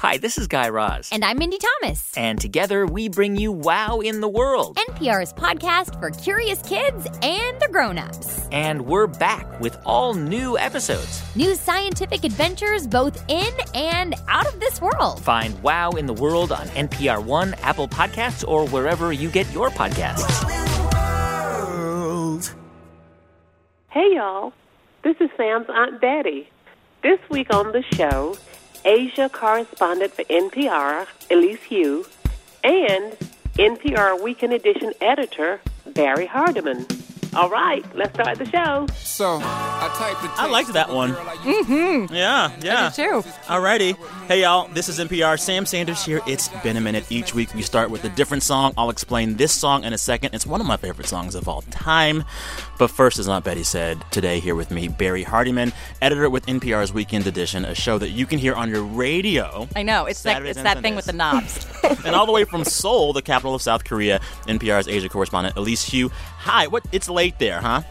Hi, this is Guy Raz. And I'm Mindy Thomas. And together we bring you Wow in the World, NPR's podcast for curious kids and the grown-ups. And we're back with all new episodes. New scientific adventures both in and out of this world. Find Wow in the World on NPR One, Apple Podcasts, or wherever you get your podcasts. Hey, y'all. This is Sam's Aunt Betty. This week on the show, Asia correspondent for NPR, Elise Hu, and NPR Weekend Edition editor, Barrie Hardymon. All right, let's start the show. So, I typed the I liked that one. Mm-hmm. Yeah, yeah. I did too. Alrighty. Hey, y'all. This is NPR. Sam Sanders here. It's been a minute. Each week we start with a different song. I'll explain this song in a second. It's one of my favorite songs of all time. But first, as Aunt Betty said, today here with me, Barrie Hardymon, editor with NPR's Weekend Edition, a show that you can hear on your radio. I know. It's Saturdays that, it's and that thing with the knobs. and all the way from Seoul, the capital of South Korea, NPR's Asia correspondent Elise Hu. Hi. What? It's late there, huh?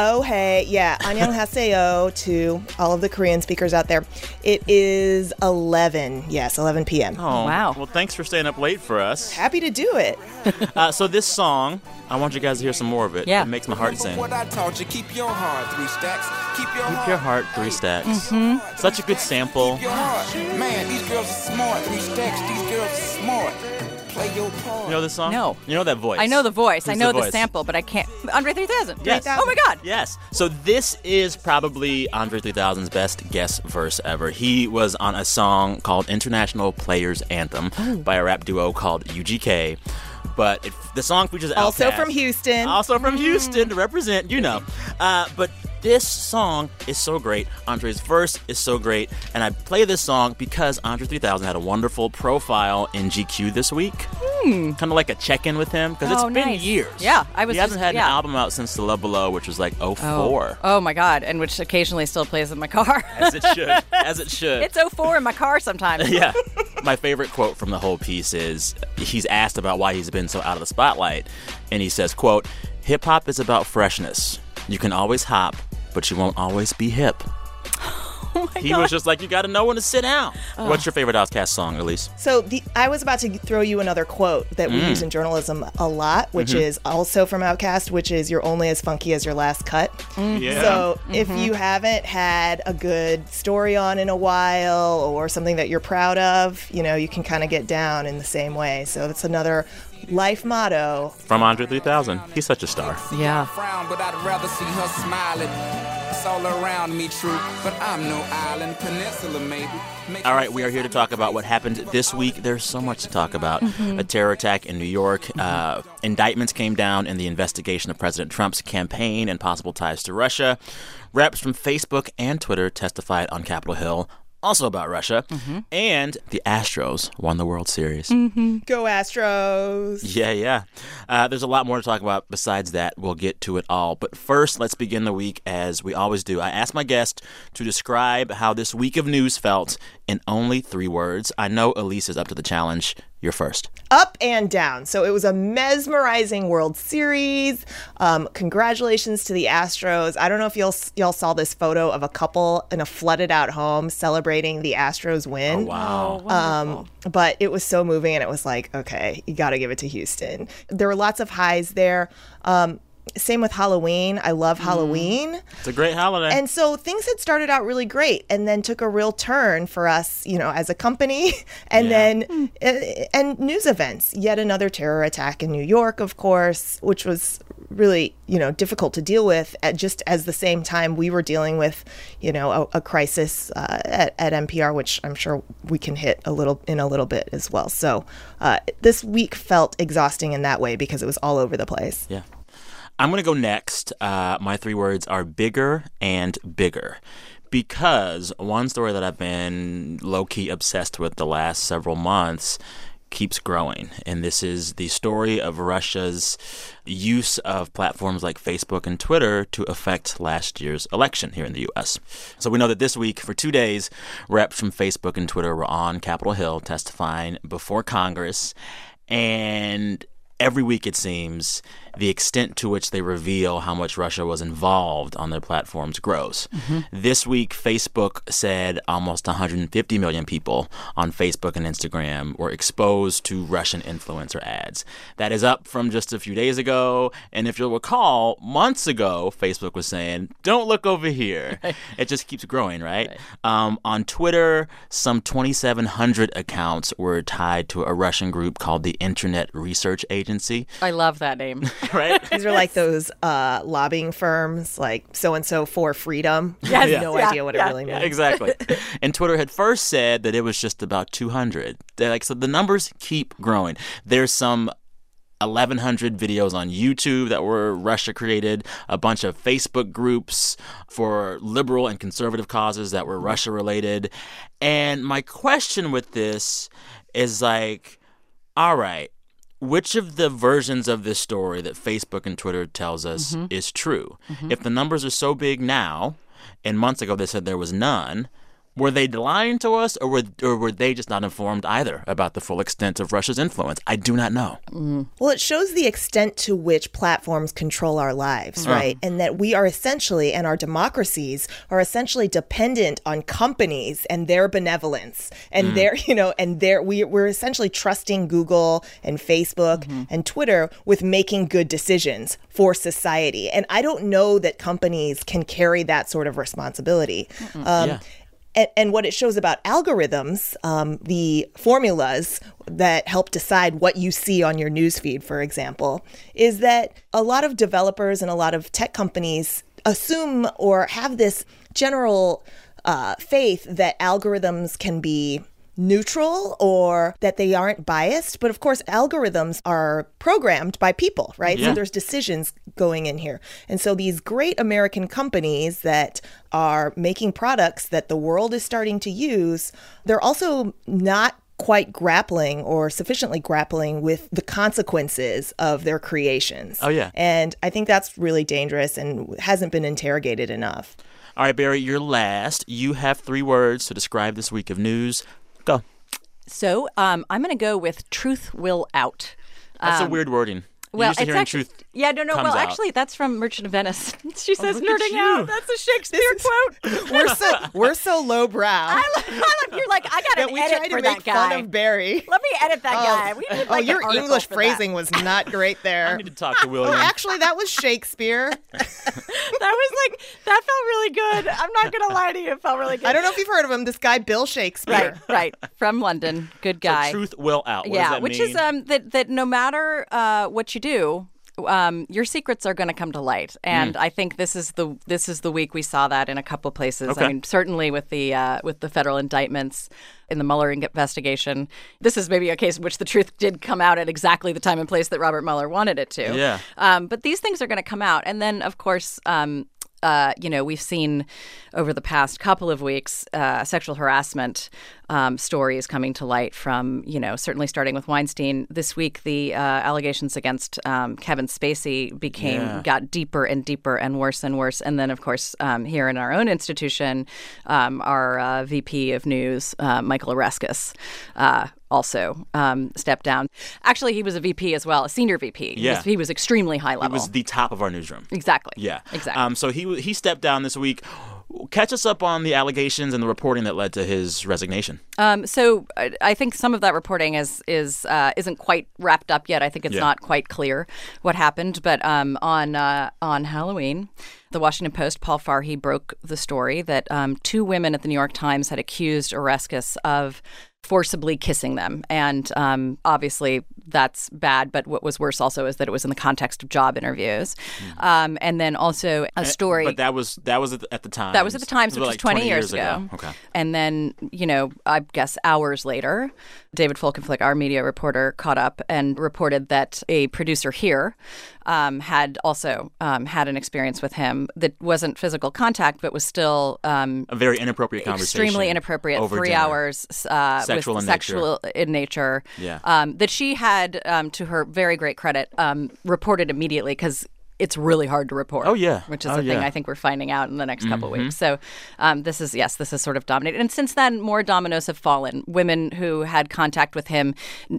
Oh, hey. Yeah. Annyeonghaseyo to all of the Korean speakers out there. It is 11. Yes, 11 p.m. Oh, wow. Well, thanks for staying up late for us. Happy to do it. Uh, so this song, I want you guys to hear some more of it. Yeah. It makes my heart sing. What I taught you, keep your heart three stacks. Keep your Keep heart. your heart three stacks. Mm-hmm. Such a good sample. Keep your heart. Man, these girls are smart. Three stacks. These girls are smart. Play your part. You know this song? No. You know that voice? I know the voice. I know the the, sample, but I can't. Andre 3000. Yes. Oh my God. Yes. So this is probably Andre 3000's best guest verse ever. He was on a song called International Players Anthem Oh. by a rap duo called UGK. But it, the song features Also from Houston. Also from Houston to represent, you know. Uh, but this song is so great. Andre's verse is so great. And I play this song because Andre 3000 had a wonderful profile in GQ this week. Kind of like a check in with him because Hmm. Oh, it's been nice. years. Yeah, I was He hasn't had yeah. an album out since The Love Below, which was like 04. Oh my God. And which occasionally still plays in my car. As it should. As it should. it's 04 in my car sometimes. yeah. My favorite quote from the whole piece is he's asked about why he's been so out of the spotlight, and he says, "quote Hip hop is about freshness. You can always hop, but you won't always be hip." he was just like, "You got to know when to sit down." What's your favorite Outkast song, Elise? So the, I was about to throw you another quote that we Mm. use in journalism a lot, which Mm-hmm. is also from Outkast, which is "You're only as funky as your last cut." Yeah. So if you haven't had a good story on in a while or something that you're proud of, you know, you can kind of get down in the same way. So that's another life motto. From Andre 3000. He's such a star. Yeah. Frown, but I'd rather see her smiling. It's all around me, true, but I'm no island peninsula, maybe. Make All right, we are here to talk about what happened this week. There's so much to talk about. A terror attack in New York. Uh, indictments came down in the investigation of President Trump's campaign and possible ties to Russia. Reps from Facebook and Twitter testified on Capitol Hill. Also about Russia. And the Astros won the World Series. Go Astros! Yeah, yeah. Uh, there's a lot more to talk about besides that. We'll get to it all. But first, let's begin the week as we always do. I asked my guest to describe how this week of news felt in only three words. I know Elise is up to the challenge. You're first. Up and down. So it was a mesmerizing World Series. Um, congratulations to the Astros. I don't know if y'all y'all saw this photo of a couple in a flooded out home celebrating the Astros win. Wow. Um, but it was so moving, and it was like, okay, you got to give it to Houston. There were lots of highs there. Um, same with Halloween. I love Halloween. It's a great holiday. And so things had started out really great and then took a real turn for us, you know, as a company and Yeah. then uh, and news events. Yet another terror attack in New York, of course, which was really, you know, difficult to deal with at just as the same time we were dealing with, you know, a, a crisis uh, at, at NPR, which I'm sure we can hit a little in a little bit as well. So uh, this week felt exhausting in that way because it was all over the place. yeah. I'm going to go next. Uh, my three words are bigger and bigger. Because one story that I've been low key obsessed with the last several months keeps growing. And this is the story of Russia's use of platforms like Facebook and Twitter to affect last year's election here in the U.S. So we know that this week, for two days, reps from Facebook and Twitter were on Capitol Hill testifying before Congress. And every week it seems the extent to which they reveal how much Russia was involved on their platforms grows. This week, Facebook said almost 150 million people on Facebook and Instagram were exposed to Russian influencer ads. That is up from just a few days ago. And if you'll recall, months ago, Facebook was saying, don't look over here. It just keeps growing, right? Um, on Twitter, some 2,700 accounts were tied to a Russian group called the Internet Research Agency, I love that name. right? These are like those uh, lobbying firms, like so and so for freedom. I Yes, have no yeah, idea what yeah, it really means. exactly. and Twitter had first said that it was just about 200. They're like, so the numbers keep growing. There's some 1,100 videos on YouTube that were Russia created, a bunch of Facebook groups for liberal and conservative causes that were Russia related. And my question with this is like, all right, which of the versions of this story that Facebook and Twitter tells us mm-hmm. is true? Mm-hmm. If the numbers are so big now, and months ago they said there was none, were they lying to us, or were or were they just not informed either about the full extent of Russia's influence? I do not know. Mm. Well, it shows the extent to which platforms control our lives, uh. right? And that we are essentially, and our democracies are essentially dependent on companies and their benevolence and mm. their, you know, and their, we, we're essentially trusting Google and Facebook mm-hmm. and Twitter with making good decisions for society. And I don't know that companies can carry that sort of responsibility. Um, Yeah. And, and what it shows about algorithms, um, the formulas that help decide what you see on your newsfeed, for example, is that a lot of developers and a lot of tech companies assume or have this general uh, faith that algorithms can be neutral or that they aren't biased. But of course, algorithms are programmed by people, right? Yeah. So there's decisions going in here. And so these great American companies that are making products that the world is starting to use, they're also not quite grappling or sufficiently grappling with the consequences of their creations. Oh, yeah. And I think that's really dangerous and hasn't been interrogated enough. All right, Barrie, you're last. You have three words to describe this week of news. Go. so um, I'm going to go with truth will out. That's a weird wording. You're Well, used to it's hearing actually truth. Yeah no no comes well out. actually that's from Merchant of Venice. she says look at nerding out. That's a Shakespeare quote. We're so we're so lowbrow I love, I love, you're like I got that an we edit try to for make that fun of Barrie. Let me edit that guy. We need, oh, like, an your article English for that. phrasing was not great I there. need to talk to Oh, actually, that was Shakespeare. That was like that felt really good. I'm not gonna lie to you, it felt really good. I don't know if you've heard of him. This guy, Bill Shakespeare. Right, right. From London. Good So guy. truth will out. What does yeah, that which mean? is um that that no matter uh what you do, um, your secrets are going to come to light, and I think this is the this is the week we saw that in a couple places. Okay. I mean, certainly with the uh, with the federal indictments in the Mueller investigation, this is maybe a case in which the truth did come out at exactly the time and place that Robert Mueller wanted it to. Yeah. Um, but these things are going to come out, and then of course. Um, uh, you know, we've seen over the past couple of weeks uh, sexual harassment um, stories coming to light from, you know, certainly starting with Weinstein. This week, the uh, allegations against um, Kevin Spacey became Yeah. got deeper and deeper and worse and worse. And then, of course, um, here in our own institution, um, our uh, VP of News, uh, Michael Oreskes, uh, also um, stepped down. Actually, he was a VP as well, a senior VP. He Yeah. was, he was extremely high It level. was the top of our newsroom. exactly. Yeah, Exactly. Um, so he he stepped down this week. Catch us up on the allegations and the reporting that led to his resignation. Um, so I, I think some of that reporting is is uh, isn't quite wrapped up yet. I think it's Yeah. not quite clear what happened. But um, on uh, on Halloween, the Washington Post, Paul Farhi broke the story that um, two women at the New York Times had accused Oreskes of forcibly kissing them, and um, obviously that's bad. But what was worse also is that it was in the context of job interviews, um, and then also a story. But that was that was at the, time. That was at the Times, which was like 20, years ago. Okay. And then, you know, I guess hours later, David Folkenflik, our media reporter, caught up and reported that a producer here um, had also um, had an experience with him that wasn't physical contact, but was still um, A very inappropriate conversation. extremely inappropriate. over three dinner. hours, uh, Sexual in nature. in nature. Yeah. Um, that she had, um, to her very great credit, um, reported immediately because it's really hard to report. Oh, yeah. which is Oh, the thing yeah. Mm-hmm. I think we're finding out in the next couple of weeks. So um, this is yes, this is sort of dominated. And since then, more dominoes have fallen. Women who had contact with him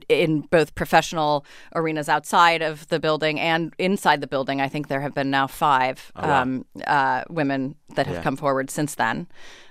in both professional arenas outside of the building and inside the building. I think there have been now five Oh, wow. um, uh, women that have Yeah. come forward since then.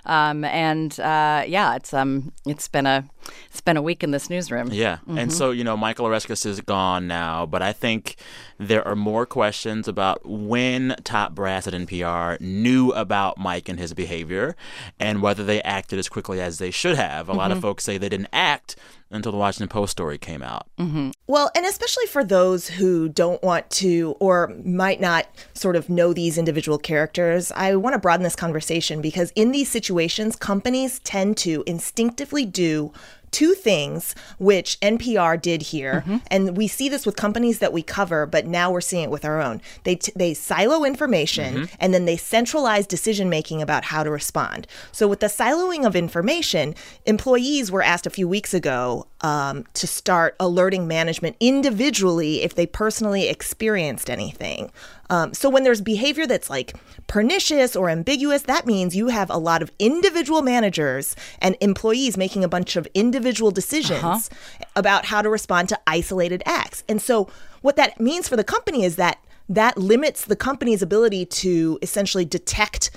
Um, and uh, yeah, it's um, it's been a it's been a week in this newsroom. Yeah. Mm-hmm. And so, you know, Michael Oreskes is gone now, but I think there are more questions about when top brass at NPR knew about Mike and his behavior and whether they acted as quickly as they should have. A lot Mm-hmm. of folks say they didn't act until the Washington Post story came out. Mm-hmm. Well, and especially for those who don't want to or might not sort of know these individual characters, I want to broaden this conversation because in these situations, companies tend to instinctively do two things which NPR did here and we see this with companies that we cover but now we're seeing it with our own. They t- they silo information and then they centralize decision making about how to respond. So with the siloing of information employees were asked a few weeks ago um, to start alerting management individually if they personally experienced anything um, so when there's behavior that's like pernicious or ambiguous, that means you have a lot of individual managers and employees making a bunch of individual decisions about how to respond to isolated acts. And so what that means for the company is that that limits the company's ability to essentially detect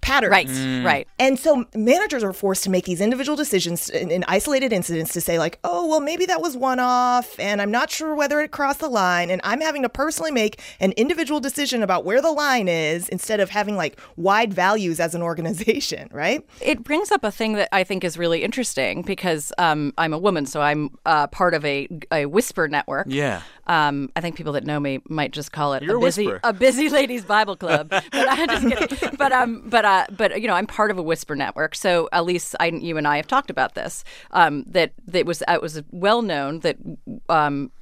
patterns. Right, right. And so managers are forced to make these individual decisions in, in isolated incidents to say, like, oh, well, maybe that was one off, and I'm not sure whether it crossed the line. And I'm having to personally make an individual decision about where the line is instead of having like wide values as an organization, right? It brings up a thing that I think is really interesting because um, I'm a woman, so I'm uh, part of a, a whisper network. Yeah. Um, I think people that know me might just call it You're a a busy whisperer. a busy ladies Bible club. but I'm just kidding. But um, but uh, but you know, I'm part of a whisper network. So at least I, you and I have talked about this. Um, that that was it was well known that um,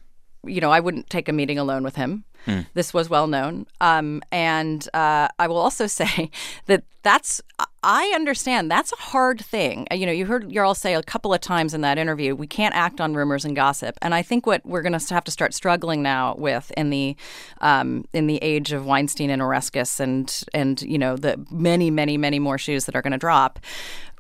you know, I wouldn't take a meeting alone with him. This was well known. Um, and uh, I will also say that that's, I understand that's a hard thing. Uh, You know, you heard Jarl say a couple of times in that interview, we can't act on rumors and gossip. And I think what we're going to have to start struggling now with in the, um, in the age of Weinstein and Oreskes and, and, you know, the many, many, many more shoes that are going to drop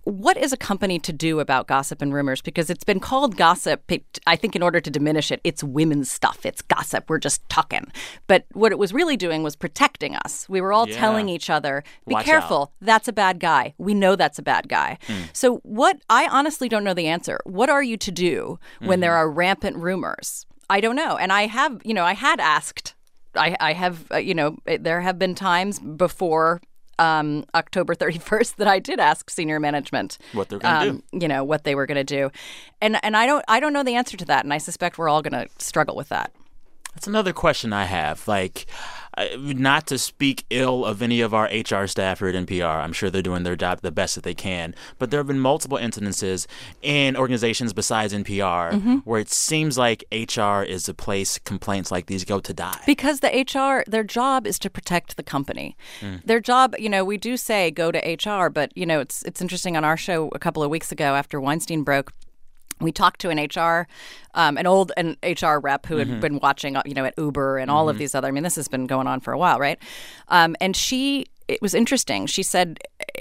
what is a company to do about gossip and rumors? Because it's been called gossip. I think in order to diminish it, it's women's stuff. It's gossip. We're just talking. But what it was really doing was protecting us. We were all Yeah. telling each other, "Be Watch careful. out." That's a bad guy. We know that's a bad guy." So what? I honestly don't know the answer. What are you to do when there are rampant rumors? I don't know. And I have, you know, I had asked. I, I have, uh, you know, eh, there have been times before um, October 31st that I did ask senior management What they're gonna um, you know, what they were going to do. And and I don't I don't know the answer to that and I suspect we're all going to struggle with that. That's another question I have. Like, not to speak ill of any of our HR staff here at NPR. I'm sure they're doing their job the best that they can. But there have been multiple incidences in organizations besides NPR Mm-hmm. where it seems like HR is the place complaints like these go to die. Because the HR, their job is to protect the company. Their job, you know, we do say go to HR, but you know, it's it's interesting on our show a couple of weeks ago after Weinstein broke. We talked to an HR, um, an old an HR rep who had been watching, uh, you know, at Uber and all of these other. I mean, this has been going on for a while, right? Um, and she, it was interesting. She said,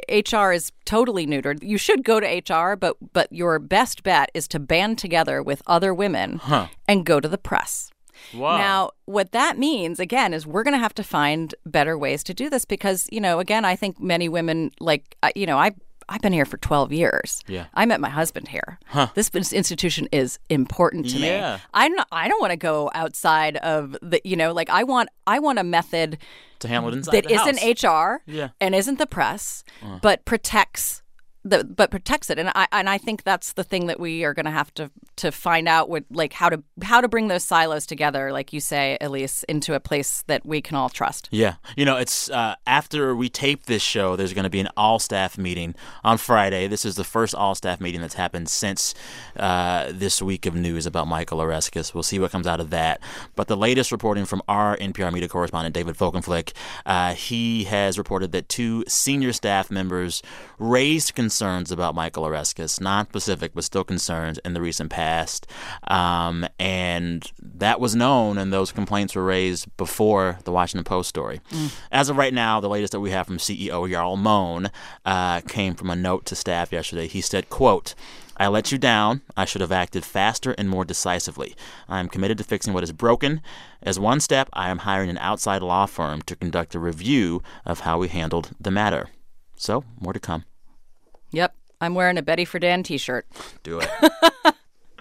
HR is totally neutered. You should go to HR, but but your best bet is to band together with other women and go to the press. Wow. Now, what that means, again, is we're going to have to find better ways to do this because, you know, again, I think many women, like, you know, I. I've been here for 12 years. Yeah. I met my husband here. This institution is important to Yeah. me. I'm not, I don't want to go outside of the, you know, like I want I want a method to handle it inside that isn't house. HR Yeah. and isn't the press, uh. but protects the but protects it. And I and I think that's the thing that we are going to have to to find out what like how to how to bring those silos together, like you say, Elise, into a place that we can all trust. Yeah. You know, it's uh, after we tape this show, there's going to be an all staff meeting on Friday. This is the first all staff meeting that's happened since uh, this week of news about Michael Oreskes. We'll see what comes out of that. But the latest reporting from our NPR media correspondent, David Folkenflik, uh, he has reported that two senior staff members raised concerns concerns about Michael Oreskes, non-specific but still concerns in the recent past, um, and that was known, and those complaints were raised before the Washington Post story. As of right now, the latest that we have from CEO Jarl Mohn uh, came from a note to staff yesterday. He said, "quote." I let you down. I should have acted faster and more decisively. I am committed to fixing what is broken. As one step, I am hiring an outside law firm to conduct a review of how we handled the matter. So, more to come. Yep. I'm wearing a Betty Friedan t shirt. Do it.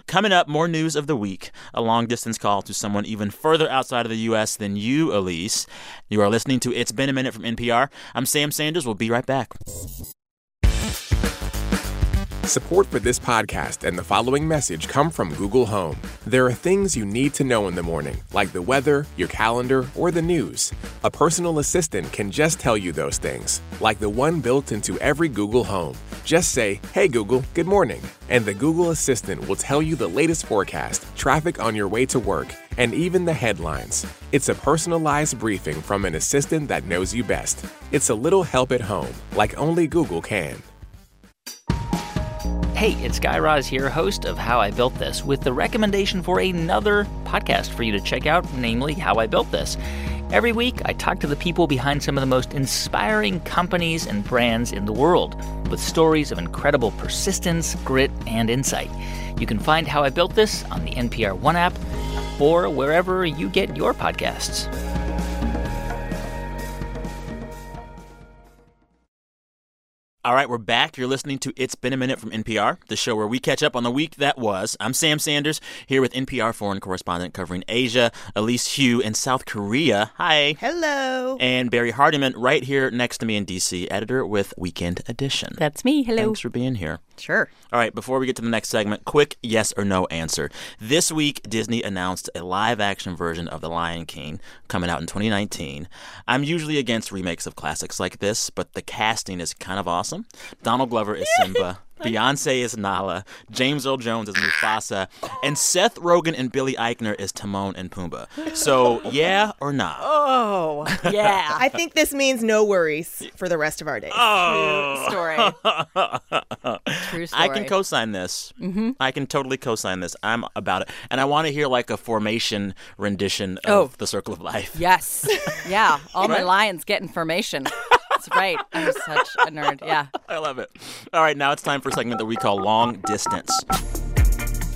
Coming up, more news of the week. A long distance call to someone even further outside of the U.S. than you, Elise. You are listening to It's Been a Minute from NPR. I'm Sam Sanders. We'll be right back. Support for this podcast and the following message come from Google Home. There are things you need to know in the morning, like the weather, your calendar, or the news. A personal assistant can just tell you those things, like the one built into every Google Home. Just say, Hey Google, good morning, and the Google Assistant will tell you the latest forecast, traffic on your way to work, and even the headlines. It's a personalized briefing from an assistant that knows you best. It's a little help at home, like only Google can. Hey, it's Guy Raz here, host of How I Built This, with the recommendation for another podcast for you to check out, namely How I Built This. Every week, I talk to the people behind some of the most inspiring companies and brands in the world, with stories of incredible persistence, grit, and insight. You can find How I Built This on the NPR One app or wherever you get your podcasts. All right, we're back. You're listening to It's Been a Minute from NPR, the show where we catch up on the week that was. I'm Sam Sanders, here with NPR foreign correspondent covering Asia, Elise Hu in South Korea. Hi. Hello. And Barrie Hardymon, right here next to me in D.C., editor with Weekend Edition. That's me. Hello. Thanks for being here. Sure. All right, before we get to the next segment, quick yes or no answer. This week, Disney announced a live action version of The Lion King coming out in 2019. I'm usually against remakes of classics like this, but the casting is kind of awesome. Donald Glover is Simba. Beyonce is Nala, James Earl Jones is Mufasa, and Seth Rogen and Billy Eichner is Timon and Pumbaa. So, yeah or nah? Oh, yeah. I think this means no worries for the rest of our days. Oh. story. True story. I can co-sign this. Mm-hmm. I can totally co-sign this. I'm about it, and I want to hear like a formation rendition of Oh. the Circle of Life. Yes. Yeah. All my lions get information. That's right. I'm such a nerd. Yeah. I love it. All right, now it's time for a segment that we call Long Distance,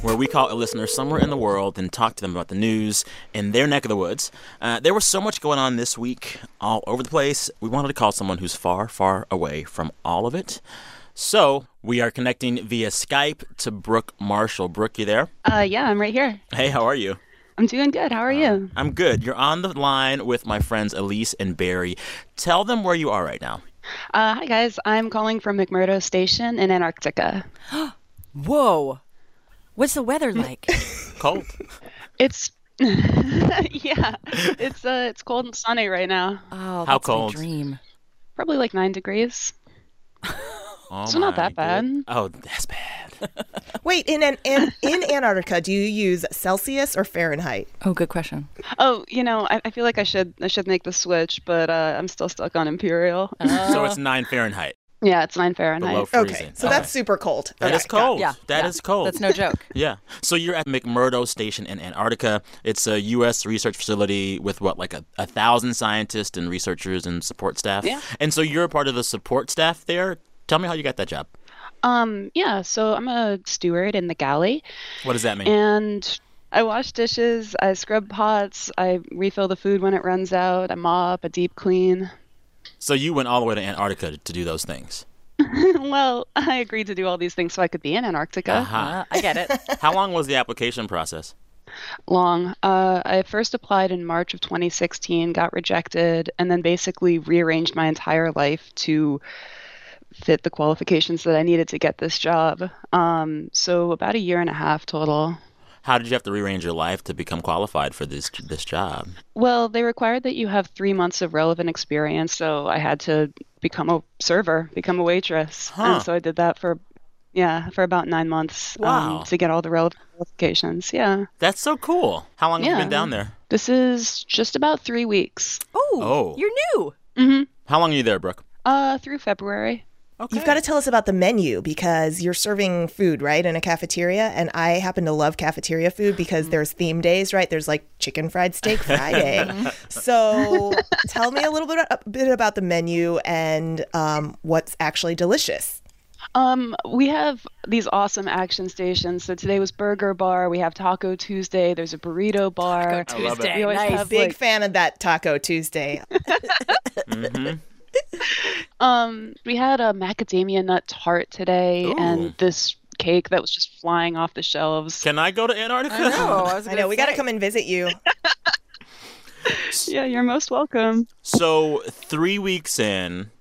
where we call a listener somewhere in the world and talk to them about the news in their neck of the woods. Uh, there was so much going on this week all over the place. We wanted to call someone who's far, far away from all of it. So we are connecting via Skype to Brooke Marshall. Brooke, you there? Uh, yeah, I'm right here. Hey, how are you? I'm doing good. How are you? I'm good. You're on the line with my friends Elise and Barrie. Tell them where you are right now. Uh, hi, guys. I'm calling from McMurdo Station in Antarctica. Whoa. What's the weather like? Cold. It's yeah, it's uh, it's cold and sunny right now. Oh, How that's my cold? dream. Probably like nine degrees. Oh So not that bad. good- Oh, that's bad. Wait, in an, in, in Antarctica, do you use Celsius or Fahrenheit? Oh, good question. Oh, you know, I, I feel like I should I should make the switch, but uh, I'm still stuck on Imperial. so it's nine Fahrenheit. yeah, it's nine Fahrenheit. Below freezing. Okay, so that's super cold. That Okay, is cold. Yeah. That yeah. is cold. That's no joke. Yeah. So you're at McMurdo Station in Antarctica. It's a U.S. research facility with what, like a, a thousand scientists and researchers and support staff. Yeah. And so you're a part of the support staff there. Tell me how you got that job. Um, yeah. So I'm a steward in the galley, What does that mean? and I wash dishes, I scrub pots, I refill the food when it runs out, I mop, I deep clean. so you went all the way to Antarctica to do those things. well, I agreed to do all these things so I could be in Antarctica. Aha. Uh, I get it. How long was the application process? Long. Uh, I first applied in March of 2016, got rejected, and then basically rearranged my entire life to fit the qualifications that I needed to get this job. Um, so about a year and a half total. How did you have to rearrange your life to become qualified for this this job? Well, they required that you have three months of relevant experience, so I had to become a server, become a waitress, Huh. and so I did that for, yeah, for about nine months Wow. um, to get all the relevant qualifications. Yeah, That's so cool. How long have you been down there? this is just about three weeks. Oh, Oh. you're new. hmm How long are you there, Brooke? Uh, through February. You've got to tell us about the menu because you're serving food, right, in a cafeteria. And I happen to love cafeteria food because there's theme days, right? There's like chicken fried steak Friday. so tell me a little bit, a bit about the menu and um, what's actually delicious. Um, we have these awesome action stations. So today was Burger Bar. We have Taco Tuesday. There's a Burrito Bar. I love it. We always Nice. have, Big like, fan of that Taco Tuesday. Um, we had a macadamia nut tart today, Ooh. and this cake that was just flying off the shelves. Can I go to Antarctica? I know. We got to come and visit you. Yeah, you're most welcome. So, three weeks in,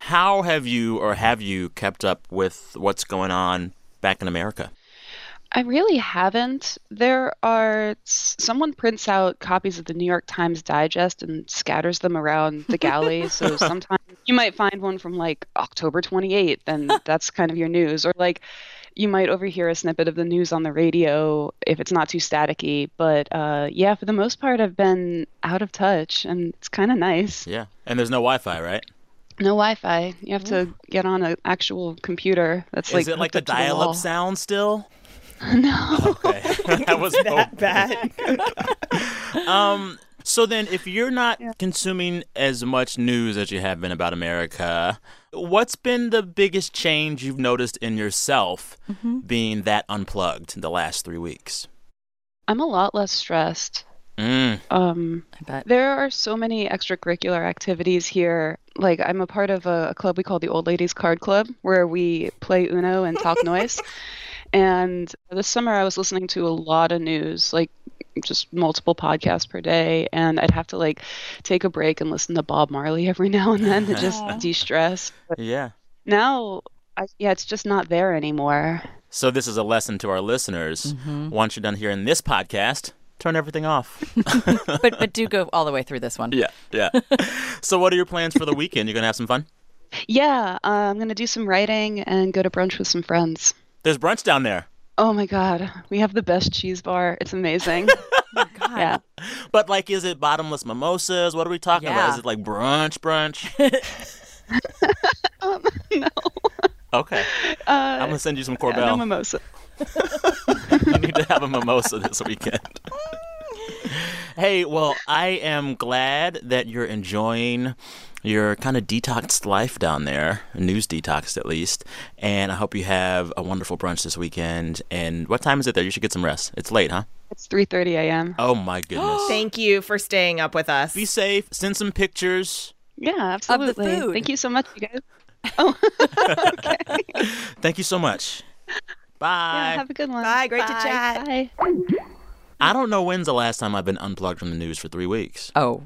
how have you or have you kept up with what's going on back in America? I really haven't. There are someone prints out copies of the New York Times Digest and scatters them around the galley. so sometimes you might find one from like October 28th, and that's kind of your news. Or like you might overhear a snippet of the news on the radio if it's not too staticky. But uh, yeah, for the most part, I've been out of touch, and it's kind of nice. Yeah. And there's no Wi Fi, right? No Wi-Fi. You have to get on an actual computer. That's like Is it like the hooked up to dial wall. up sound still? No. Okay. that was That bad. Um. So then, if you're not consuming as much news as you have been about America, what's been the biggest change you've noticed in yourself being that unplugged in the last three weeks? I'm a lot less stressed. Mm. Um, I bet. there are so many extracurricular activities here. Like I'm a part of a, a club we call the Old Ladies Card Club, where we play Uno and talk noise. And this summer, I was listening to a lot of news, like just multiple podcasts per day, and I'd have to like take a break and listen to Bob Marley every now and then to just de-stress. Yeah. now, I, yeah, it's just not there anymore. So this is a lesson to our listeners. Once you're done hearing this podcast, turn everything off. but but do go all the way through this one. yeah, yeah. so what are your plans for the weekend? You're gonna have some fun. Yeah, uh, I'm gonna do some writing and go to brunch with some friends. There's brunch down there, Oh my god, we have the best cheese bar. It's amazing. Yeah. but like, is it bottomless mimosas? What are we talking about? Is it like brunch, brunch? Um, no. Okay, Uh, I'm gonna send you some yeah, no Korbel. mimosa. you need to have a mimosa this weekend. hey, well, I am glad that you're enjoying your kind of detoxed life down there, news detoxed at least. And I hope you have a wonderful brunch this weekend. And what time is it there? You should get some rest. It's late, huh? It's 3:30 a.m. Oh my goodness. Thank you for staying up with us. Be safe. Send some pictures. Yeah, absolutely. Of the food. Thank you so much, you guys. Oh, okay. Thank you so much. Bye. Yeah, have a good one. Bye. Great to chat. Bye. I don't know when's the last time I've been unplugged from the news for three weeks. Oh,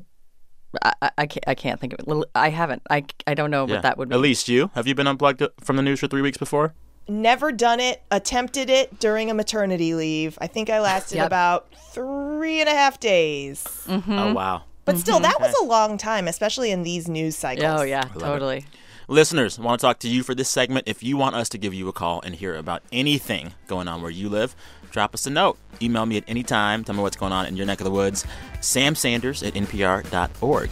I, I- I can't. I can't think of it. I haven't. I, I don't know what that would be. At least you. Have you been unplugged uh, from the news for three weeks before? Never done it, attempted it during a maternity leave. I think I lasted Yep. about three and a half days. Mm-hmm. Oh, wow. But still, mm-hmm. that was a long time, especially in these news cycles. Oh yeah, totally. Listeners, I want to talk to you for this segment. If you want us to give you a call and hear about anything going on where you live, drop us a note. Email me at any time. Tell me what's going on in your neck of the woods. Sam Sanders at npr.org.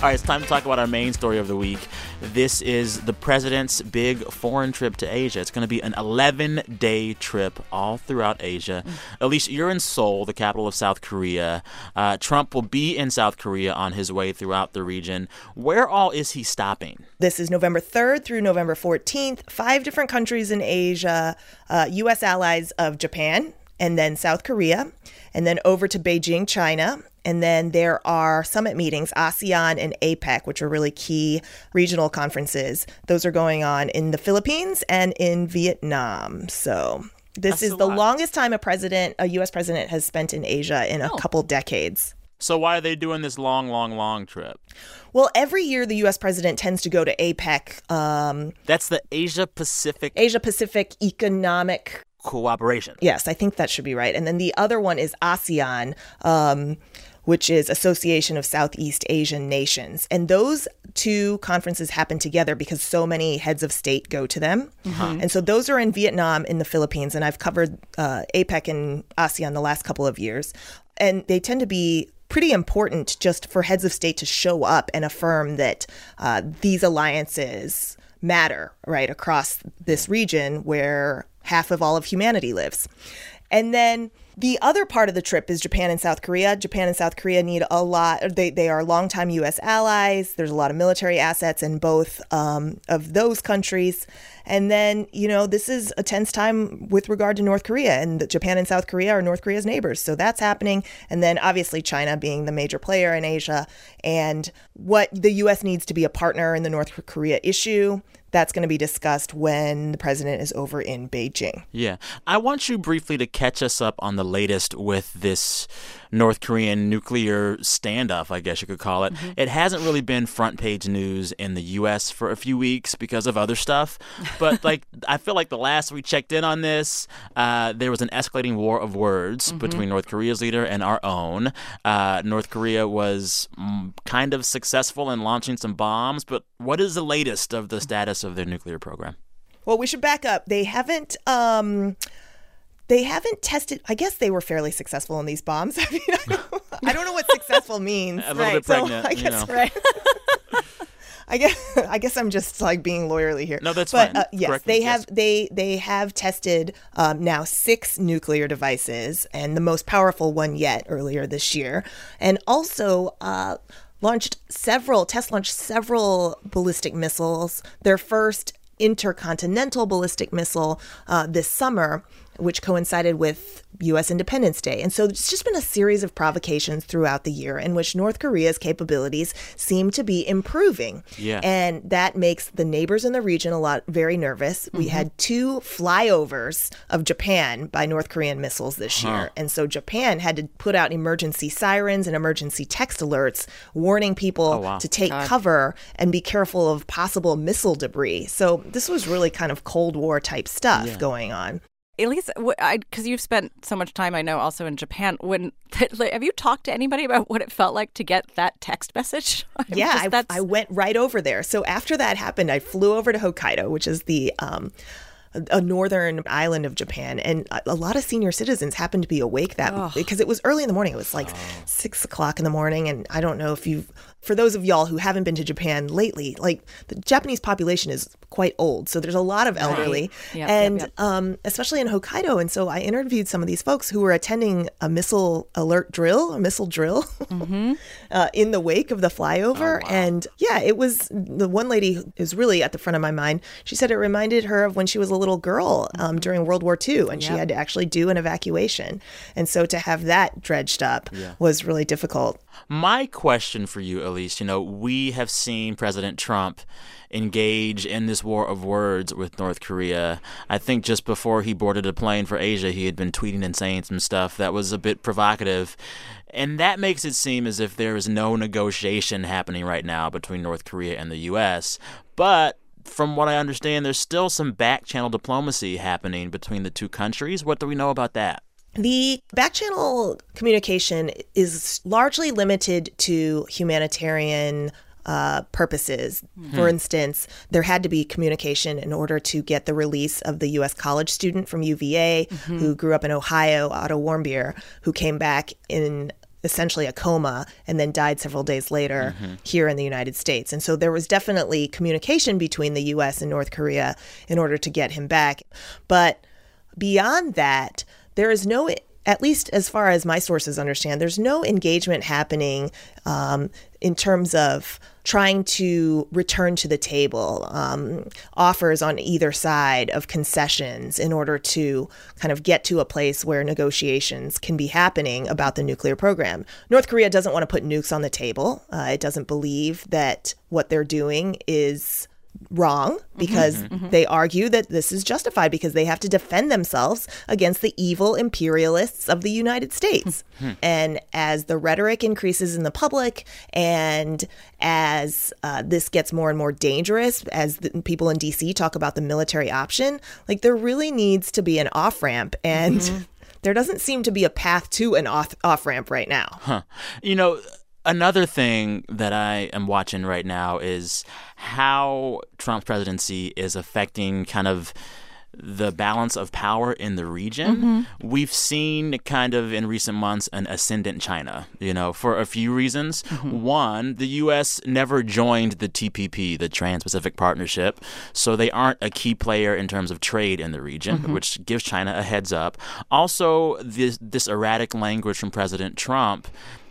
All right, it's time to talk about our main story of the week. This is the president's big foreign trip to Asia. It's going to be an 11 day trip all throughout Asia. Elise, you're in Seoul, the capital of South Korea. Uh, Trump will be in South Korea on his way throughout the region. Where all is he stopping? This is November 3rd through November 14th. Five different countries in Asia, uh, U.S. allies of Japan, and then South Korea, and then over to Beijing, China. And then there are summit meetings, ASEAN and APEC, which are really key regional conferences. Those are going on in the Philippines and in Vietnam. So this That's is the lot. longest time a president, a U.S. president, has spent in Asia in a couple decades. So, why are they doing this long, long, long trip? Well, every year the U.S. president tends to go to APEC, um, That's the Asia Pacific Asia Pacific Economic Cooperation. Yes, I think that should be right. And then the other one is ASEAN, um, which is Association of Southeast Asian Nations. And those two conferences happen together because so many heads of state go to them. And so those are in Vietnam, in the Philippines. And I've covered uh, APEC and ASEAN the last couple of years. And they tend to be pretty important just for heads of state to show up and affirm that uh, these alliances matter, right, across this region where half of all of humanity lives. And then the other part of the trip is Japan and South Korea. Japan and South Korea need a lot. They they are longtime U.S. allies. There's a lot of military assets in both um, of those countries. And then you know this is a tense time with regard to North Korea, and Japan and South Korea are North Korea's neighbors, so that's happening. And then obviously China being the major player in Asia, and what the U.S. needs to be a partner in the North Korea issue that's going to be discussed when the president is over in Beijing. Yeah. I want you briefly to catch us up on the latest with this North Korean nuclear standoff, I guess you could call it. Mm-hmm. It hasn't really been front page news in the U.S. for a few weeks because of other stuff. But like, I feel like the last we checked in on this, uh, there was an escalating war of words mm-hmm. between North Korea's leader and our own. Uh, North Korea was mm, kind of successful in launching some bombs, but what is the latest of the status of their nuclear program? Well, we should back up. They haven't. Um, they haven't tested. I guess they were fairly successful in these bombs. I mean, I don't, I don't know what successful means. A little right. bit pregnant. So I guess, you know. right. I guess I guess I'm just like being lawyerly here. No, that's but, fine. Uh, yes, Correct they have yes. they they have tested um, now six nuclear devices, and the most powerful one yet earlier this year, and also. Uh, launched several test launched several ballistic missiles their first intercontinental ballistic missile uh, this summer which coincided with U.S. Independence Day. And so it's just been a series of provocations throughout the year in which North Korea's capabilities seem to be improving. Yeah. And that makes the neighbors in the region a lot very nervous. Mm-hmm. We had two flyovers of Japan by North Korean missiles this year. And so Japan had to put out emergency sirens and emergency text alerts warning people Oh, wow. to take God. cover and be careful of possible missile debris. So this was really kind of Cold War type stuff Yeah. going on. Elise, because you've spent so much time, I know, also in Japan. When like, have you talked to anybody about what it felt like to get that text message? I'm Yeah, just- I, that's- I went right over there. So after that happened, I flew over to Hokkaido, which is the um, a a northern island of Japan, and a a lot of senior citizens happened to be awake that because it was early in the morning. It was like six o'clock in the morning, and I don't know if you, for those of y'all who haven't been to Japan lately, like the Japanese population is quite old, so there's a lot of elderly, Yep, yep, and yep. Um, especially in Hokkaido. And so I interviewed some of these folks who were attending a missile alert drill, a missile drill, uh, in the wake of the flyover. And yeah, it was the one lady is really at the front of my mind. She said it reminded her of when she was a little girl um, during World War II and she had to actually do an evacuation. And so to have that dredged up was really difficult. My question for you, Elise, you know, we have seen President Trump engage in this war of words with North Korea. I think just before he boarded a plane for Asia, he had been tweeting and saying some stuff that was a bit provocative. And that makes it seem as if there is no negotiation happening right now between North Korea and the U.S. But from what I understand, there's still some back channel diplomacy happening between the two countries. What do we know about that? The backchannel communication is largely limited to humanitarian uh, purposes. Hmm. For instance, there had to be communication in order to get the release of the U.S. college student from UVA mm-hmm. who grew up in Ohio, Otto Warmbier, who came back in essentially a coma and then died several days later mm-hmm. here in the United States. And so there was definitely communication between the US and North Korea in order to get him back. But beyond that, there is no at least as far as my sources understand, there's no engagement happening um, in terms of trying to return to the table, um, offers on either side of concessions in order to kind of get to a place where negotiations can be happening about the nuclear program. North Korea doesn't want to put nukes on the table. Uh, it doesn't believe that what they're doing is wrong mm-hmm. because mm-hmm. Mm-hmm. they argue that this is justified because they have to defend themselves against the evil imperialists of the United States. Hmm. Hmm. and as the rhetoric increases in the public and as uh, this gets more and more dangerous, as the people in DC talk about the military option, like there really needs to be an off ramp. And there doesn't seem to be a path to an off off ramp right now. Huh. You know, another thing that I am watching right now is how Trump's presidency is affecting kind of the balance of power in the region. Mm-hmm. We've seen kind of in recent months an ascendant China, you know, for a few reasons. Mm-hmm. One, the U.S. never joined the TPP, the Trans Pacific Partnership, so they aren't a key player in terms of trade in the region, Mm-hmm. which gives China a heads up. Also, this, this erratic language from President Trump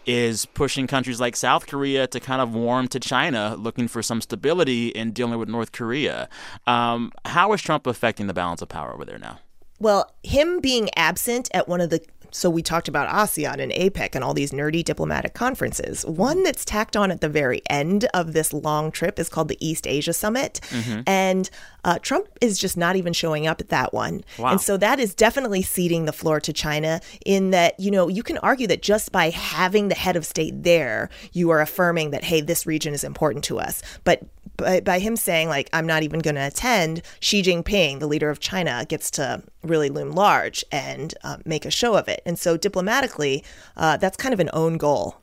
is pushing countries like South Korea to kind of warm to China, looking for some stability in dealing with North Korea. Um, how is Trump affecting the balance of power over there now? Well, him being absent at one of the so we talked about ASEAN and APEC and all these nerdy diplomatic conferences. One that's tacked on at the very end of this long trip is called the East Asia Summit, and uh, Trump is just not even showing up at that one. Wow. And so that is definitely ceding the floor to China. In that, you know, you can argue that just by having the head of state there, you are affirming that hey, this region is important to us. But by, by him saying like I'm not even going to attend, Xi Jinping, the leader of China, gets to really loom large and uh, make a show of it. And so diplomatically, uh, that's kind of an own goal.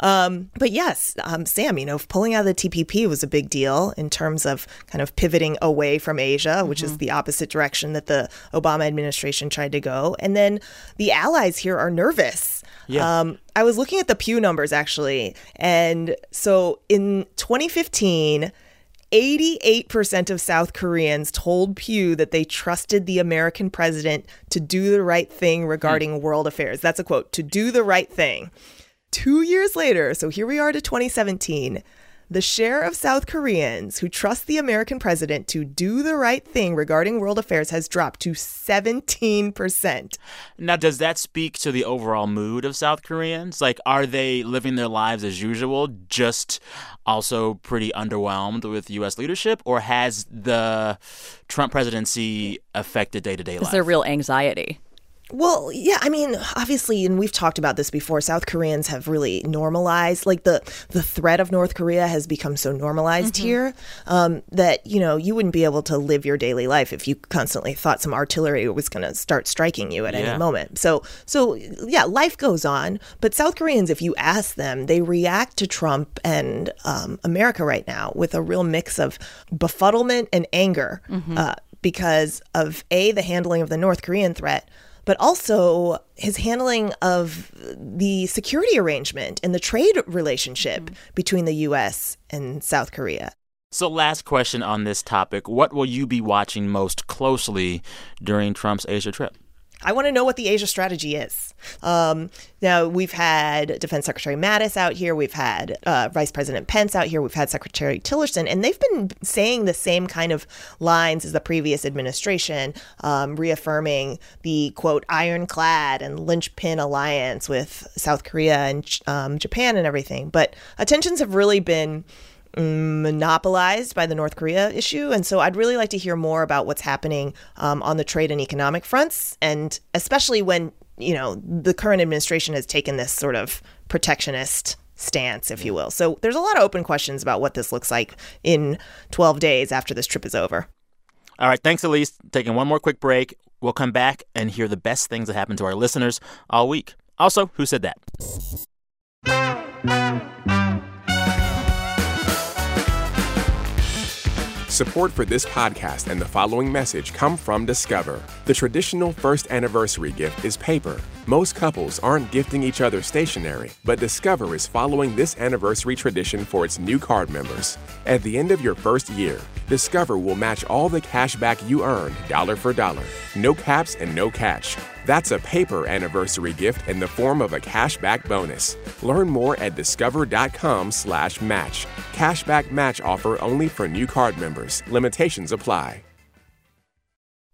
Um, but yes, um, Sam, you know, pulling out of the TPP was a big deal in terms of kind of pivoting away from Asia, which is the opposite direction that the Obama administration tried to go. And then the allies here are nervous. Yeah. Um, I was looking at the Pew numbers actually. And so in 2015, 88% of South Koreans told Pew that they trusted the American president to do the right thing regarding world affairs. That's a quote to do the right thing. Two years later, so here we are to 2017, the share of South Koreans who trust the American president to do the right thing regarding world affairs has dropped to 17%. Now, does that speak to the overall mood of South Koreans? Like, are they living their lives as usual, just also pretty underwhelmed with U.S. leadership, or has the Trump presidency affected day to day Is life? there real anxiety? Well, yeah, I mean, obviously, and we've talked about this before. South Koreans have really normalized, like the the threat of North Korea has become so normalized here um, that you know you wouldn't be able to live your daily life if you constantly thought some artillery was going to start striking you at Yeah. any moment. So, so yeah, life goes on. But South Koreans, if you ask them, they react to Trump and um, America right now with a real mix of befuddlement and anger uh, because of a the handling of the North Korean threat but also his handling of the security arrangement and the trade relationship mm-hmm. between the U.S. and South Korea. So, last question on this topic. What will you be watching most closely during Trump's Asia trip? I want to know what the Asia strategy is. Um, now, we've had Defense Secretary Mattis out here. We've had uh, Vice President Pence out here. We've had Secretary Tillerson, and they've been saying the same kind of lines as the previous administration, um, reaffirming the quote, ironclad and linchpin alliance with South Korea and um, Japan and everything. But attentions have really been monopolized by the North Korea issue. And so I'd really like to hear more about what's happening um, on the trade and economic fronts, and especially when, you know, the current administration has taken this sort of protectionist stance, if you will. So there's a lot of open questions about what this looks like in 12 days after this trip is over. All right, thanks, Elise. Taking one more quick break. We'll come back and hear the best things that happened to our listeners all week. Also, who said that? Support for this podcast and the following message come from Discover. The traditional first anniversary gift is paper. Most couples aren't gifting each other stationery, but Discover is following this anniversary tradition for its new card members. At the end of your first year, Discover will match all the cash back you earned dollar for dollar. No caps and no catch. That's a paper anniversary gift in the form of a cashback bonus. Learn more at discover.com/match. Cashback match offer only for new card members. Limitations apply.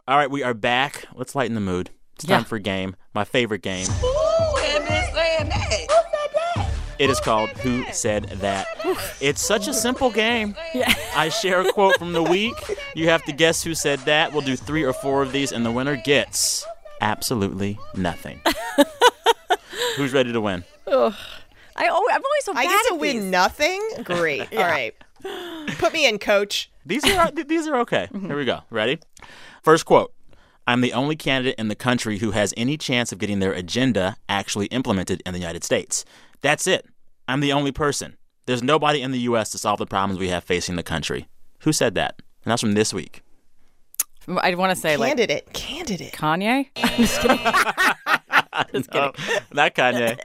All right, we are back. Let's lighten the mood. It's Yeah. time for a game, my favorite game. Ooh, Who said that? It is called Who Said That? It's such a simple game. Yeah. I share a quote from the week. You have to guess who said that. We'll do three or four of these, and the winner gets absolutely nothing. Who's ready to win? I oh, I'm always so bad I get to at win these. nothing? Great. All right. Put me in, coach. These are uh, these are okay. Mhm. Here we go. Ready? First quote. I'm the only candidate in the country who has any chance of getting their agenda actually implemented in the United States. That's it. I'm the only person. There's nobody in the U.S. to solve the problems we have facing the country. Who said that? And that's from this week. I want to say like Candidate, candidate. Kanye. I'm just kidding. Just No, kidding. not Kanye.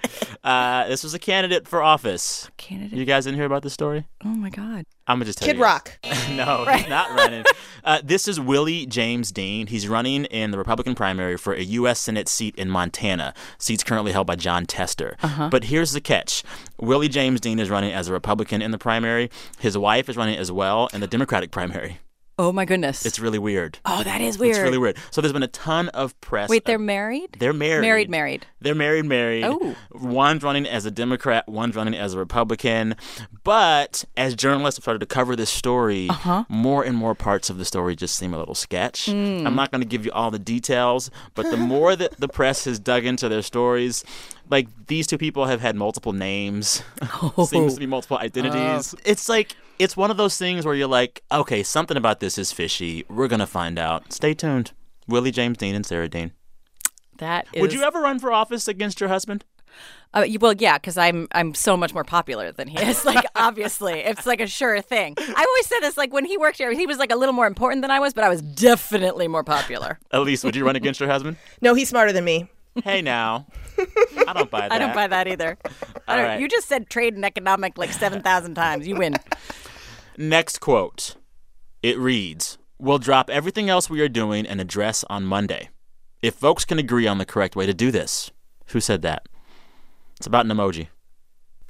Uh, this was a candidate for office. Candidate. You guys didn't hear about this story? Oh my God. I'm gonna just tell Kid you. Rock. no, he's not running. Uh, this is Willie James Dean. He's running in the Republican primary for a U.S. Senate seat in Montana. Seat's currently held by Jon Tester. But here's the catch: Willie James Dean is running as a Republican in the primary. His wife is running as well in the Democratic primary. Oh my goodness. It's really weird. oh, that is weird. It's really weird. So there's been a ton of press. Wait, they're married? They're married. Married, married. They're married, married. Oh. One's running as a Democrat, one's running as a Republican. But as journalists have started to cover this story, Uh-huh. more and more parts of the story just seem a little sketch. Hmm. I'm not going to give you all the details, but the more that the press has dug into their stories, like these two people have had multiple names, seems to be multiple identities. It's like it's one of those things where you're like, okay, something about this is fishy. We're gonna find out. Stay tuned. Willie James Dean and Sarah Dean. That is. Would you ever run for office against your husband? Uh, well, yeah, because I'm I'm so much more popular than he is. Like, obviously, it's like a sure thing. I always said this. Like when he worked here, he was like a little more important than I was, but I was definitely more popular. Elise, would you run against your husband? No, he's smarter than me. Hey now. I don't buy that. I don't buy that either. I don't, right. You just said trade and economic like seven thousand times. You win. Next quote. It reads We'll drop everything else we are doing and address on Monday. If folks can agree on the correct way to do this. Who said that? It's about an emoji.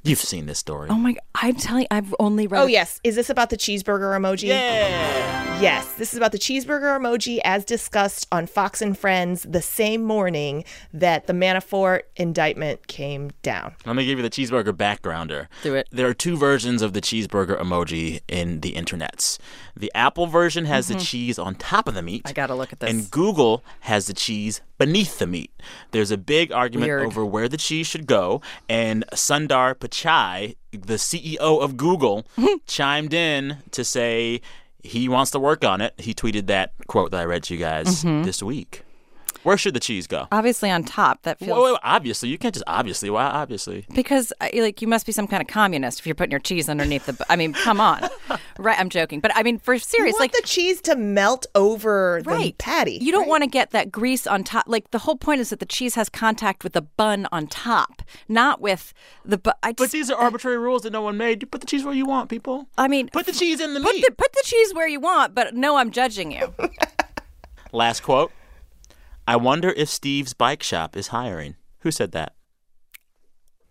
You've seen this story. Oh my! I'm telling. I've only read. Oh, yes. Is this about the cheeseburger emoji? Yeah. Yes. This is about the cheeseburger emoji as discussed on Fox and Friends the same morning that the Manafort indictment came down. Let me give you the cheeseburger backgrounder. Do it. There are two versions of the cheeseburger emoji in the internets. The Apple version has the cheese on top of the meat. Mm-hmm. I gotta look at this. And Google has the cheese beneath the meat. There's a big argument Weird. over where the cheese should go, and Sundar Pichai, the CEO of Google, chimed in to say he wants to work on it. He tweeted that quote that I read to you guys Mm-hmm. this week. Where should the cheese go? Obviously, on top. That feels Wait, wait, wait, obviously, you can't just obviously. Why obviously? because uh, like you must be some kind of communist if you're putting your cheese underneath the. I mean, come on. right? I'm joking, but I mean, for You serious, want like the cheese to melt over the right patty. You don't right? want to get that grease on top. Like the whole point is that the cheese has contact with the bun on top, not with the. Bu- I But these are arbitrary rules that no one made. You put the cheese where you want, people. I mean, Put the cheese in the put meat. the put the cheese where you want, but no, I'm judging you. Last quote. I wonder if Steve's bike shop is hiring. Who said that?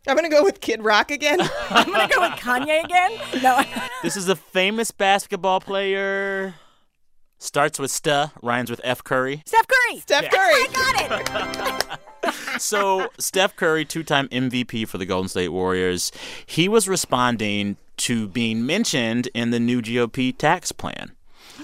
I'm going to go with Kid Rock again. I'm gonna go with Kanye again. No, This is a famous basketball player. Starts with Sta, rhymes with F. Curry. Steph Curry. Steph Curry. I got it. So, Steph Curry, two time MVP for the Golden State Warriors, he was responding to being mentioned in the new GOP tax plan.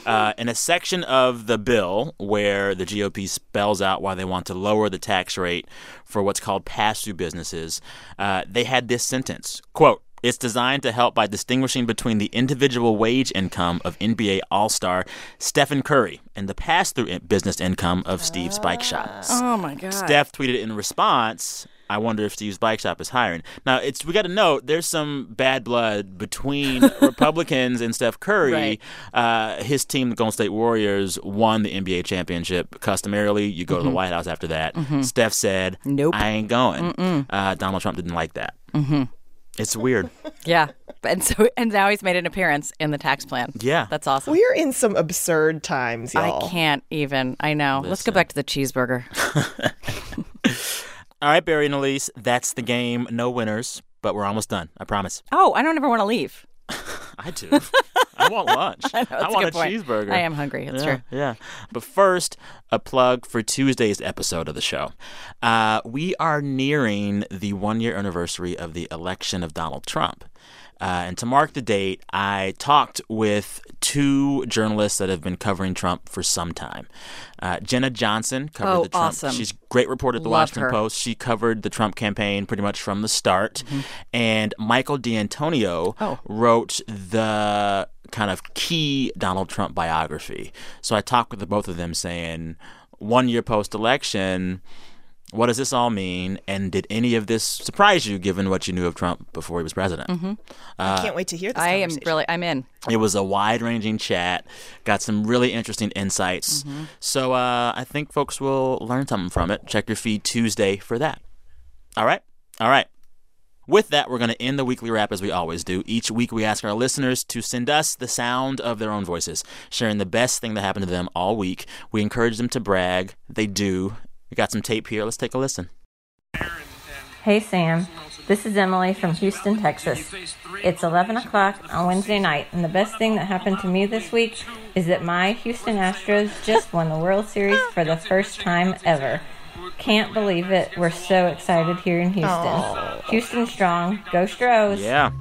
Uh, in a section of the bill where the GOP spells out why they want to lower the tax rate for what's called pass-through businesses, uh, they had this sentence: "quote It's designed to help by distinguishing between the individual wage income of NBA All-Star Stephen Curry and the pass-through business income of Steve's Bike Shop." Oh my god. Steph tweeted in response, I wonder if Steve's Bike Shop is hiring. Now, it's we got to note there's some bad blood between Republicans and Steph Curry. Right. Uh, his team, the Golden State Warriors, won the NBA championship. Customarily, you go to the White House after that. Steph said, Nope. I ain't going. Uh, Donald Trump didn't like that. Mm-hmm. It's weird. Yeah, and so and now he's made an appearance in the tax plan. Yeah. that's awesome. We're in some absurd times, y'all. I can't even. I know. Let's go back to the cheeseburger. All right, Barrie and Elise, that's the game. No winners, but we're almost done. I promise. Oh, I don't ever want to leave. I do. I want lunch. I, That's a want good a cheeseburger. I am hungry. That's yeah, true. Yeah. But first, a plug for Tuesday's episode of the show. Uh, we are nearing the one year anniversary of the election of Donald Trump. Uh, and to mark the date, I talked with two journalists that have been covering Trump for some time. Uh, Jenna Johnson covered Oh, the Trump. awesome. She's great reporter at the Love Washington her. Post. She covered the Trump campaign pretty much from the start. Mm-hmm. And Michael D'Antonio Oh. wrote the kind of key Donald Trump biography. So I talked with the both of them saying, one year post election, What does this all mean? And did any of this surprise you, given what you knew of Trump before he was president? Mm-hmm. I can't wait to hear this. I am really, I'm in. It was a wide ranging chat, got some really interesting insights. Mm-hmm. So uh, I think folks will learn something from it. Check your feed Tuesday for that. All right? All right. With that, we're going to end the weekly wrap as we always do. Each week, we ask our listeners to send us the sound of their own voices, sharing the best thing that happened to them all week. We encourage them to brag. They do. We got some tape here. Let's take a listen. Hey Sam, this is Emily from Houston, Texas. It's 11 o'clock on Wednesday night, and the best thing that happened to me this week is that my Houston Astros just won the World Series for the first time ever. Can't believe it. We're so excited here in Houston. Houston strong. Go Stros. Yeah.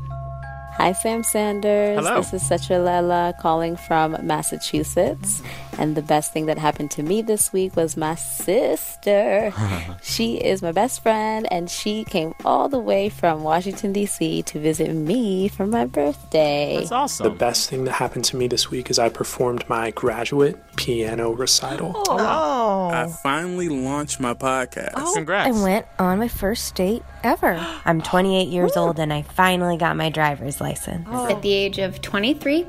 Hi, Sam Sanders. Hello. This is Sachalala calling from Massachusetts. And the best thing that happened to me this week was my sister. she is my best friend, and she came all the way from Washington, D.C. to visit me for my birthday. That's awesome. The best thing that happened to me this week is I performed my graduate piano recital. Oh. oh. I finally launched my podcast. Oh, Congrats. I went on my first date ever. I'm 28 years old and I finally got my driver's license. At the age of 23,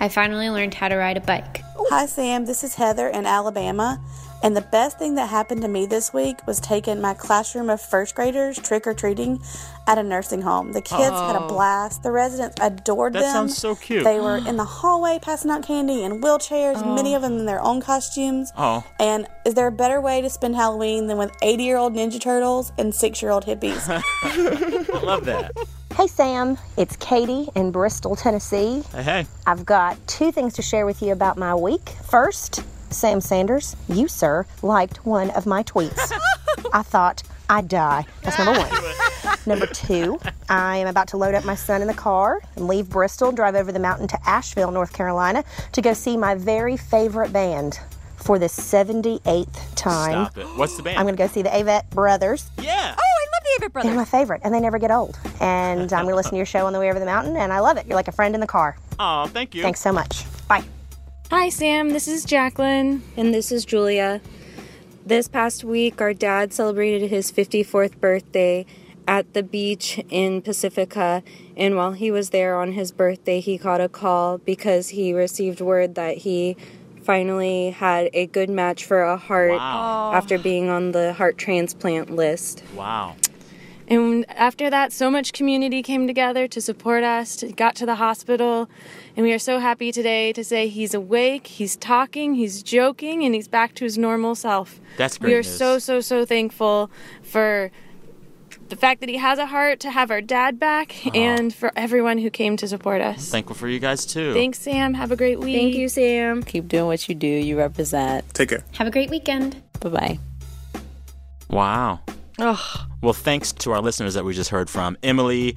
I finally learned how to ride a bike. Hi, Sam. This is Heather in Alabama. And the best thing that happened to me this week was taking my classroom of first graders trick or treating at a nursing home. The kids had a Oh. blast. The residents adored That them. sounds so cute. They were in the hallway passing out candy in wheelchairs, oh. many of them in their own costumes. Oh. And is there a better way to spend Halloween than with 80 year old Ninja Turtles and six year old hippies? I love that. Hey Sam, it's Katie in Bristol, Tennessee. Hey, hey. I've got two things to share with you about my week. First, Sam Sanders, you, sir, liked one of my tweets. I thought I'd die. That's number one. number two, I am about to load up my son in the car and leave Bristol, drive over the mountain to Asheville, North Carolina, to go see my very favorite band for the 78th time. Stop it. What's the band? I'm going to go see the Avett Brothers. Yeah. Oh, I love the Avett They're my favorite, and they never get old. And I'm going to listen to your show on the way over the mountain, and I love it. You're like a friend in the car. Oh, thank you. Thanks so much. Bye. Hi, Sam. This is Jacqueline, and this is Julia. This past week, our dad celebrated his 54th birthday at the beach in Pacifica. And while he was there on his birthday, he got a call because he received word that he finally had a good match for a heart Wow. after being on the heart transplant list. Wow. And after that, so much community came together to support us, to, got to the hospital, and we are so happy today to say he's awake, he's talking, he's joking, and he's back to his normal self. That's great. We are news. so, so, so thankful for the fact that he has a heart, to have our dad back, and for everyone who came to support us. Thankful for you guys, too. Thanks, Sam. Have a great week. Thank you, Sam. Keep doing what you do. You represent. Take care. Have a great weekend. Bye bye. Wow. Well, thanks to our listeners that we just heard from Emily,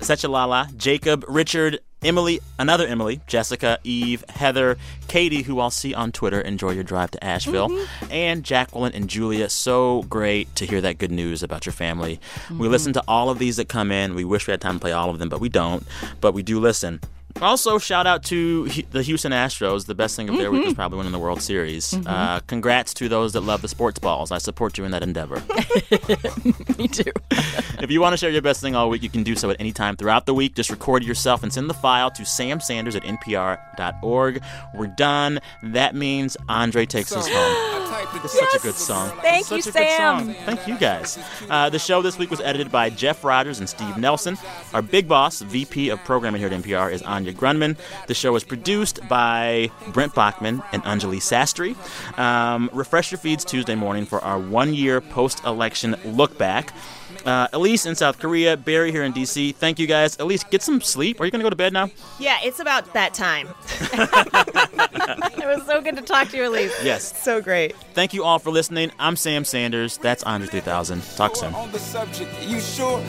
Sechalala, Jacob, Richard, Emily, another Emily, Jessica, Eve, Heather, Katie, who I'll see on Twitter. Enjoy your drive to Asheville. And Jacqueline and Julia. So great to hear that good news about your family. We Mhm. listen to all of these that come in. We wish we had time to play all of them, but we don't. But we do listen. Also, shout out to the Houston Astros. The best thing of their week was probably winning the World Series. Mhm. Uh, congrats to those that love the sports balls. I support you in that endeavor. Me too. if you want to share your best thing all week, you can do so at any time throughout the week. Just record yourself and send the file to samsanders at npr.org. We're done. That means Andre takes us home. It's such a good song. Thank Such you, a good Sam. song. Thank you guys. Uh, the show this week was edited by Jeff Rogers and Steve Nelson. Our big boss, VP of programming here at NPR, is Anya Grundmann. The show is produced by Brent Baughman and Anjuli Sastry. Um, refresh your feeds Tuesday morning for our one year post election look back. Uh, Elise in South Korea, Barrie here in DC. Thank you guys. Elise, get some sleep. Are you going to go to bed now? Yeah, it's about that time. It was so good to talk to you, Elise. Yes. So great. Thank you all for listening. I'm Sam Sanders. That's Andre 3000. Talk soon. On the subject, you sure?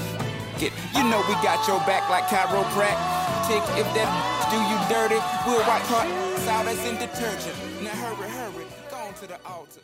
Get, you know we got your back like chiropractic. If that do you dirty, we'll wipe her out as in detergent. Now hurry, hurry, go on to the altar.